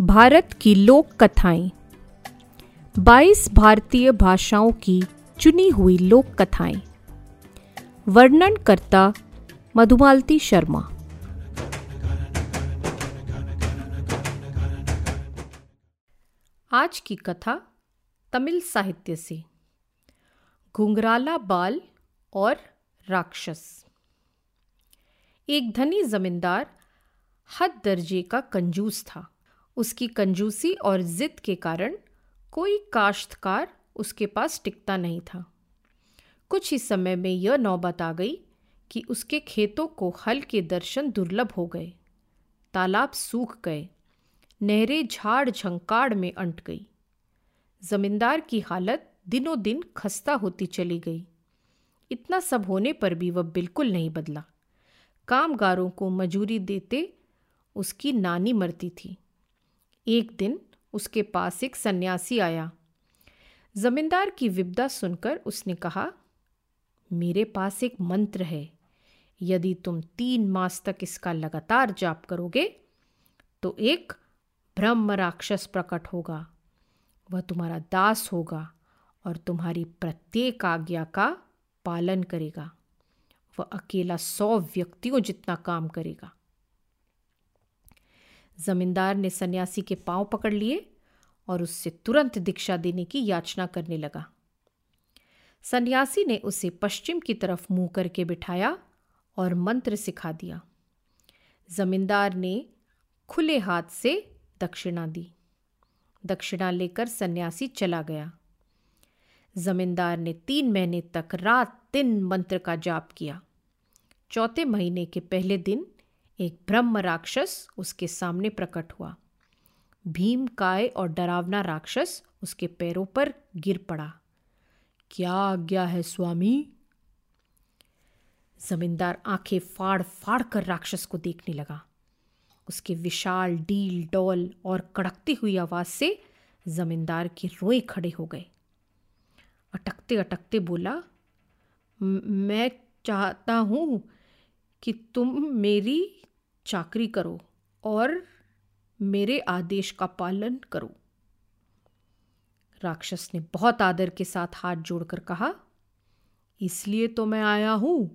भारत की लोक कथाएँ। 22 भारतीय भाषाओं की चुनी हुई लोक कथाएँ। वर्णन करता मधुमालती शर्मा। आज की कथा तमिल साहित्य से। घुंघराला बाल और राक्षस। एक धनी जमींदार हद दर्जे का कंजूस था। उसकी कंजूसी और जिद के कारण कोई काश्तकार उसके पास टिकता नहीं था। कुछ ही समय में यह नौबत आ गई कि उसके खेतों को हल के दर्शन दुर्लभ हो गए। तालाब सूख गए, नहरें झाड़ झंकाड़ में अंट गई। जमींदार की हालत दिनों दिन खस्ता होती चली गई। इतना सब होने पर भी वह बिल्कुल नहीं बदला। कामगारों को मजूरी देते उसकी नानी मरती थी। एक दिन उसके पास एक सन्यासी आया। जमींदार की विपदा सुनकर उसने कहा, मेरे पास एक मंत्र है। यदि तुम तीन मास तक इसका लगातार जाप करोगे तो एक ब्रह्म राक्षस प्रकट होगा। वह तुम्हारा दास होगा और तुम्हारी प्रत्येक आज्ञा का पालन करेगा। वह अकेला सौ व्यक्तियों जितना काम करेगा। जमींदार ने सन्यासी के पाँव पकड़ लिए और उससे तुरंत दीक्षा देने की याचना करने लगा। सन्यासी ने उसे पश्चिम की तरफ़ मुँह करके बिठाया और मंत्र सिखा दिया। जमींदार ने खुले हाथ से दक्षिणा दी। दक्षिणा लेकर सन्यासी चला गया। जमींदार ने तीन महीने तक रात दिन मंत्र का जाप किया। चौथे महीने के पहले दिन एक ब्रह्म राक्षस उसके सामने प्रकट हुआ। भीम काय और डरावना राक्षस उसके पैरों पर गिर पड़ा। क्या आज्ञा है स्वामी? जमींदार आँखें फाड़ फाड़ कर राक्षस को देखने लगा। उसके विशाल डील डोल और कड़कती हुई आवाज़ से जमींदार के रोए खड़े हो गए। अटकते अटकते बोला, मैं चाहता हूँ कि तुम मेरी चाकरी करो और मेरे आदेश का पालन करो। राक्षस ने बहुत आदर के साथ हाथ जोड़कर कहा, इसलिए तो मैं आया हूँ,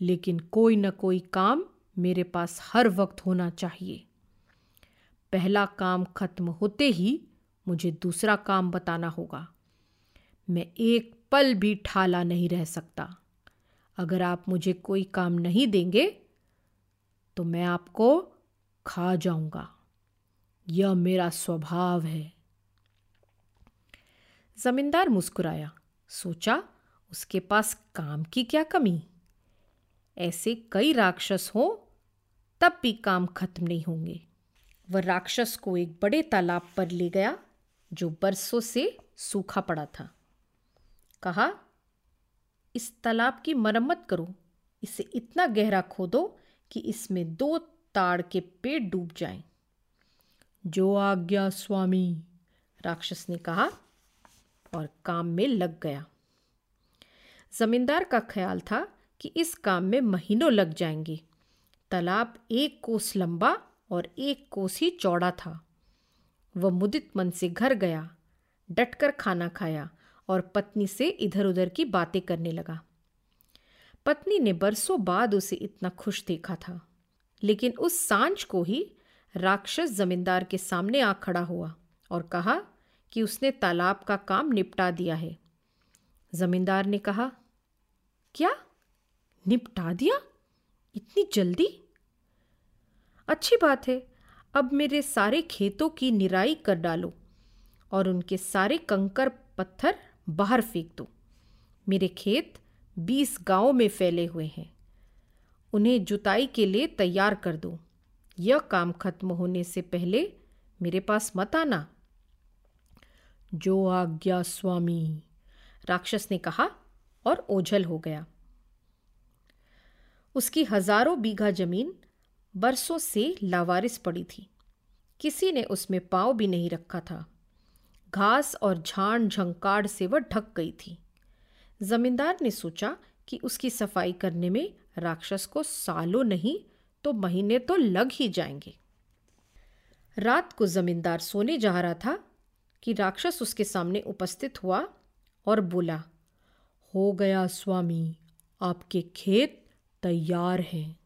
लेकिन कोई न कोई काम मेरे पास हर वक्त होना चाहिए। पहला काम खत्म होते ही मुझे दूसरा काम बताना होगा। मैं एक पल भी ठाला नहीं रह सकता। अगर आप मुझे कोई काम नहीं देंगे तो मैं आपको खा जाऊँगा। यह मेरा स्वभाव है। जमींदार मुस्कुराया। सोचा, उसके पास काम की क्या कमी? ऐसे कई राक्षस हो, तब भी काम खत्म नहीं होंगे। वह राक्षस को एक बड़े तालाब पर ले गया, जो बरसों से सूखा पड़ा था। कहा, इस तालाब की मरम्मत करो, इसे इतना गहरा खोदो कि इसमें दो ताड़ के पेड़ डूब जाएँ। जो आज्ञा, स्वामी, राक्षस ने कहा और काम में लग गया। जमींदार का ख्याल था कि इस काम में महीनों लग जाएँगे। तालाब एक कोस लंबा और एक कोस ही चौड़ा था। वह मुदित मन से घर गया, डटकर खाना खाया और पत्नी से इधर उधर की बातें करने लगा। पत्नी ने बरसों बाद उसे इतना खुश देखा था, लेकिन उस साँझ को ही राक्षस जमींदार के सामने आ खड़ा हुआ और कहा कि उसने तालाब का काम निपटा दिया है। जमींदार ने कहा, क्या? निपटा दिया? इतनी जल्दी? अच्छी बात है, अब मेरे सारे खेतों की निराई कर डालो और उनके सारे कंकर पत्थर बाहर फेंक दो। मेरे खेत बीस गाँवों में फैले हुए हैं। उन्हें जुताई के लिए तैयार कर दो। यह काम खत्म होने से पहले मेरे पास मत आना। जो आज्ञा, स्वामी। राक्षस ने कहा और ओझल हो गया। उसकी हज़ारों बीघा ज़मीन बरसों से लावारिस पड़ी थी। किसी ने उसमें पाव भी नहीं रखा था। घास और झाड़ झंकाड़ से वह ढक गई थी। जमींदार ने सोचा कि उसकी सफ़ाई करने में राक्षस को सालों नहीं तो महीने तो लग ही जाएँगे। रात को जमींदार सोने जा रहा था कि राक्षस उसके सामने उपस्थित हुआ और बोला, हो गया स्वामी, आपके खेत तैयार हैं।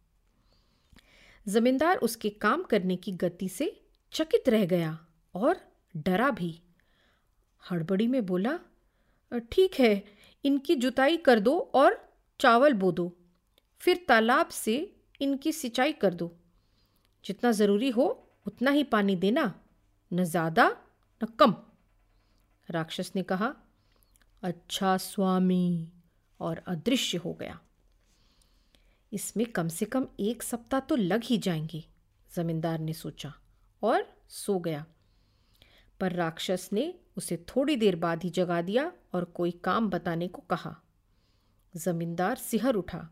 जमींदार उसके काम करने की गति से चकित रह गया और डरा भी। हड़बड़ी में बोला, ठीक है इनकी जुताई कर दो और चावल बो दो। फिर तालाब से इनकी सिंचाई कर दो। जितना ज़रूरी हो, उतना ही पानी देना, न ज़्यादा, न कम। राक्षस ने कहा अच्छा स्वामी, और अदृश्य हो गया। इसमें कम से कम एक सप्ताह तो लग ही जाएँगे, जमींदार ने सोचा, और सो गया। पर राक्षस ने उसे थोड़ी देर बाद ही जगा दिया और कोई काम बताने को कहा। जमींदार सिहर उठा।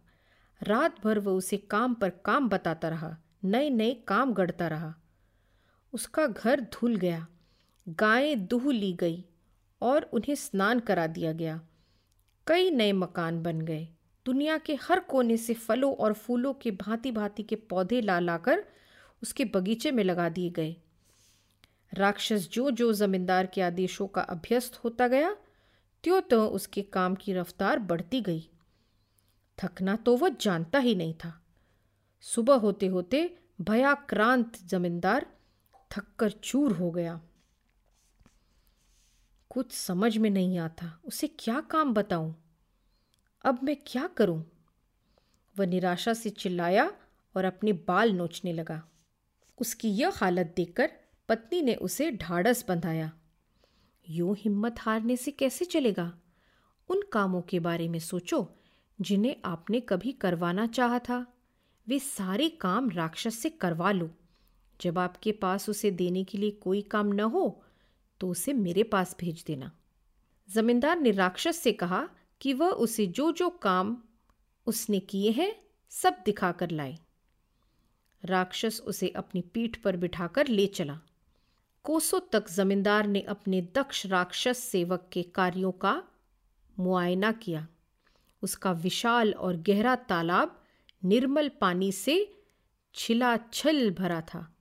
रात भर वह उसे काम पर काम बताता रहा नए नए काम गढ़ता रहा। उसका घर धुल गया, गायें दूह ली गई और उन्हें स्नान करा दिया गया। कई नए मकान बन गए। दुनिया के हर कोने से फलों और फूलों के भांति भांति के पौधे ला लाकर उसके बगीचे में लगा दिए गए। राक्षस जो जो जमींदार के आदेशों का अभ्यस्त होता गया त्यों तो उसके काम की रफ्तार बढ़ती गई। थकना तो वह जानता ही नहीं था। सुबह होते होते भयाक्रांत जमींदार थककर चूर हो गया। कुछ समझ में नहीं आता, उसे क्या काम बताऊँ? अब मैं क्या करूँ? वह निराशा से चिल्लाया और अपने बाल नोचने लगा। उसकी यह हालत देखकर पत्नी ने उसे ढाढ़स बंधाया। यूँ हिम्मत हारने से कैसे चलेगा? उन कामों के बारे में सोचो, जिन्हें आपने कभी करवाना चाहा था। वे सारे काम राक्षस से करवा लो। जब आपके पास उसे देने के लिए कोई काम न हो तो उसे मेरे पास भेज देना। जमींदार ने राक्षस से कहा कि वह उसे जो जो काम उसने किए हैं, सब दिखाकर लाए। राक्षस उसे अपनी पीठ पर बिठाकर ले चला। कोसों तक जमींदार ने अपने दक्ष राक्षस सेवक के कार्यों का मुआयना किया। उसका विशाल और गहरा तालाब निर्मल पानी से छिलाछल भरा था।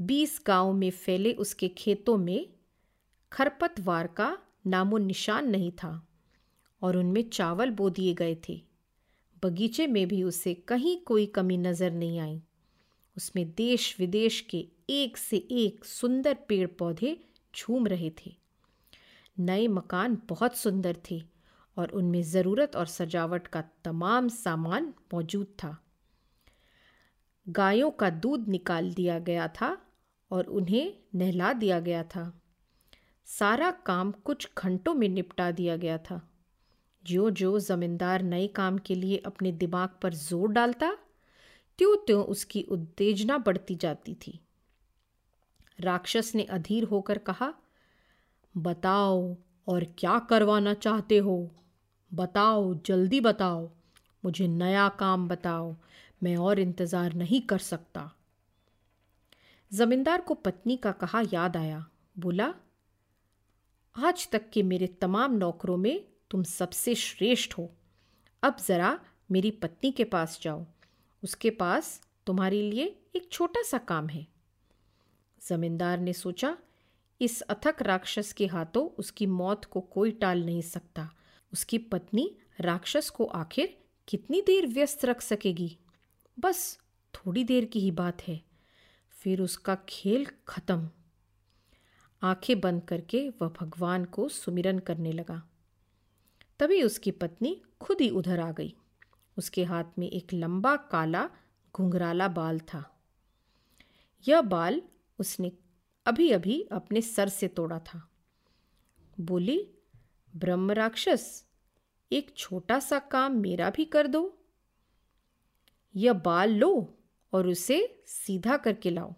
बीस गाँव में फैले उसके खेतों में खरपतवार का नामो निशान नहीं था और उनमें चावल बो दिए गए थे। बगीचे में भी उसे कहीं कोई कमी नज़र नहीं आई। उसमें देश विदेश के एक से एक सुंदर पेड़ पौधे झूम रहे थे। नए मकान बहुत सुंदर थे और उनमें ज़रूरत और सजावट का तमाम सामान मौजूद था। गायों का दूध निकाल दिया गया था और उन्हें नहला दिया गया था। सारा काम कुछ घंटों में निपटा दिया गया था। जो जो जमींदार नए काम के लिए अपने दिमाग पर ज़ोर डालता त्यों त्यों उसकी उत्तेजना बढ़ती जाती थी। राक्षस ने अधीर होकर कहा, बताओ, और क्या करवाना चाहते हो? बताओ, जल्दी बताओ। मुझे नया काम बताओ, मैं और इंतज़ार नहीं कर सकता। जमींदार को पत्नी का कहा याद आया, बोला, आज तक के मेरे तमाम नौकरों में तुम सबसे श्रेष्ठ हो। अब ज़रा मेरी पत्नी के पास जाओ। उसके पास तुम्हारे लिए एक छोटा सा काम है। जमींदार ने सोचा, इस अथक राक्षस के हाथों उसकी मौत को कोई टाल नहीं सकता। उसकी पत्नी राक्षस को आखिर कितनी देर व्यस्त रख सकेगी? बस थोड़ी देर की ही बात है। फिर उसका खेल खत्म। आँखें बंद करके वह भगवान को सुमिरन करने लगा। तभी उसकी पत्नी खुद ही उधर आ गई। उसके हाथ में एक लंबा काला घुंघराला बाल था। यह बाल उसने अभी अभी अपने सर से तोड़ा था। बोली, ब्रह्म राक्षस, एक छोटा सा काम मेरा भी कर दो। यह बाल लो और उसे सीधा करके लाओ।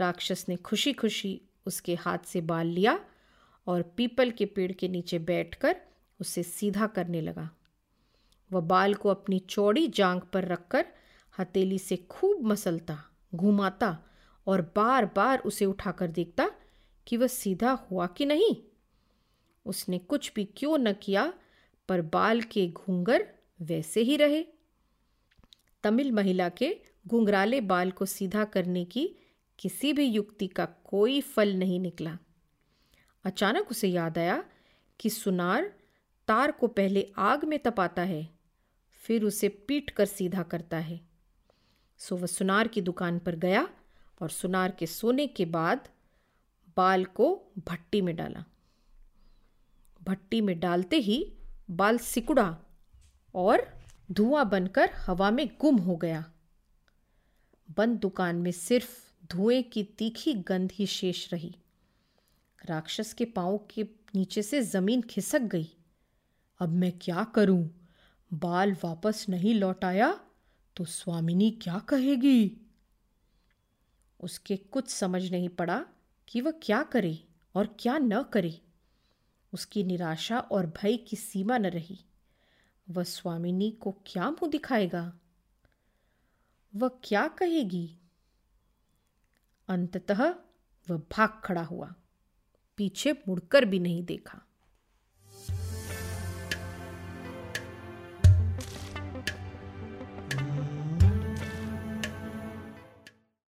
राक्षस ने खुशी खुशी उसके हाथ से बाल लिया और पीपल के पेड़ के नीचे बैठकर उसे सीधा करने लगा। वह बाल को अपनी चौड़ी जांग पर रखकर हथेली से खूब मसलता, घुमाता और बार बार उसे उठाकर देखता कि वह सीधा हुआ कि नहीं। उसने कुछ भी क्यों न किया, पर बाल के घूंगर वैसे ही रहे। तमिल महिला के घुंघराले बाल को सीधा करने की किसी भी युक्ति का कोई फल नहीं निकला। अचानक उसे याद आया कि सुनार तार को पहले आग में तपाता है। फिर उसे पीट कर सीधा करता है। सो वह सुनार की दुकान पर गया और सुनार के सोने के बाद बाल को भट्टी में डाला। भट्टी में डालते ही बाल सिकुड़ा और धुआँ बनकर हवा में गुम हो गया। बंद दुकान में सिर्फ़ धुएँ की तीखी गंध ही शेष रही। राक्षस के पाँव के नीचे से ज़मीन खिसक गई। अब मैं क्या करूँ? बाल वापस नहीं लौट आया तो स्वामिनी क्या कहेगी? उसके कुछ समझ नहीं पड़ा कि वह क्या करे और क्या न करे। उसकी निराशा और भय की सीमा न रही। वह स्वामिनी को क्या मुँह दिखाएगा? वह क्या कहेगी? अंततः वह भाग खड़ा हुआ। पीछे मुड़कर भी नहीं देखा।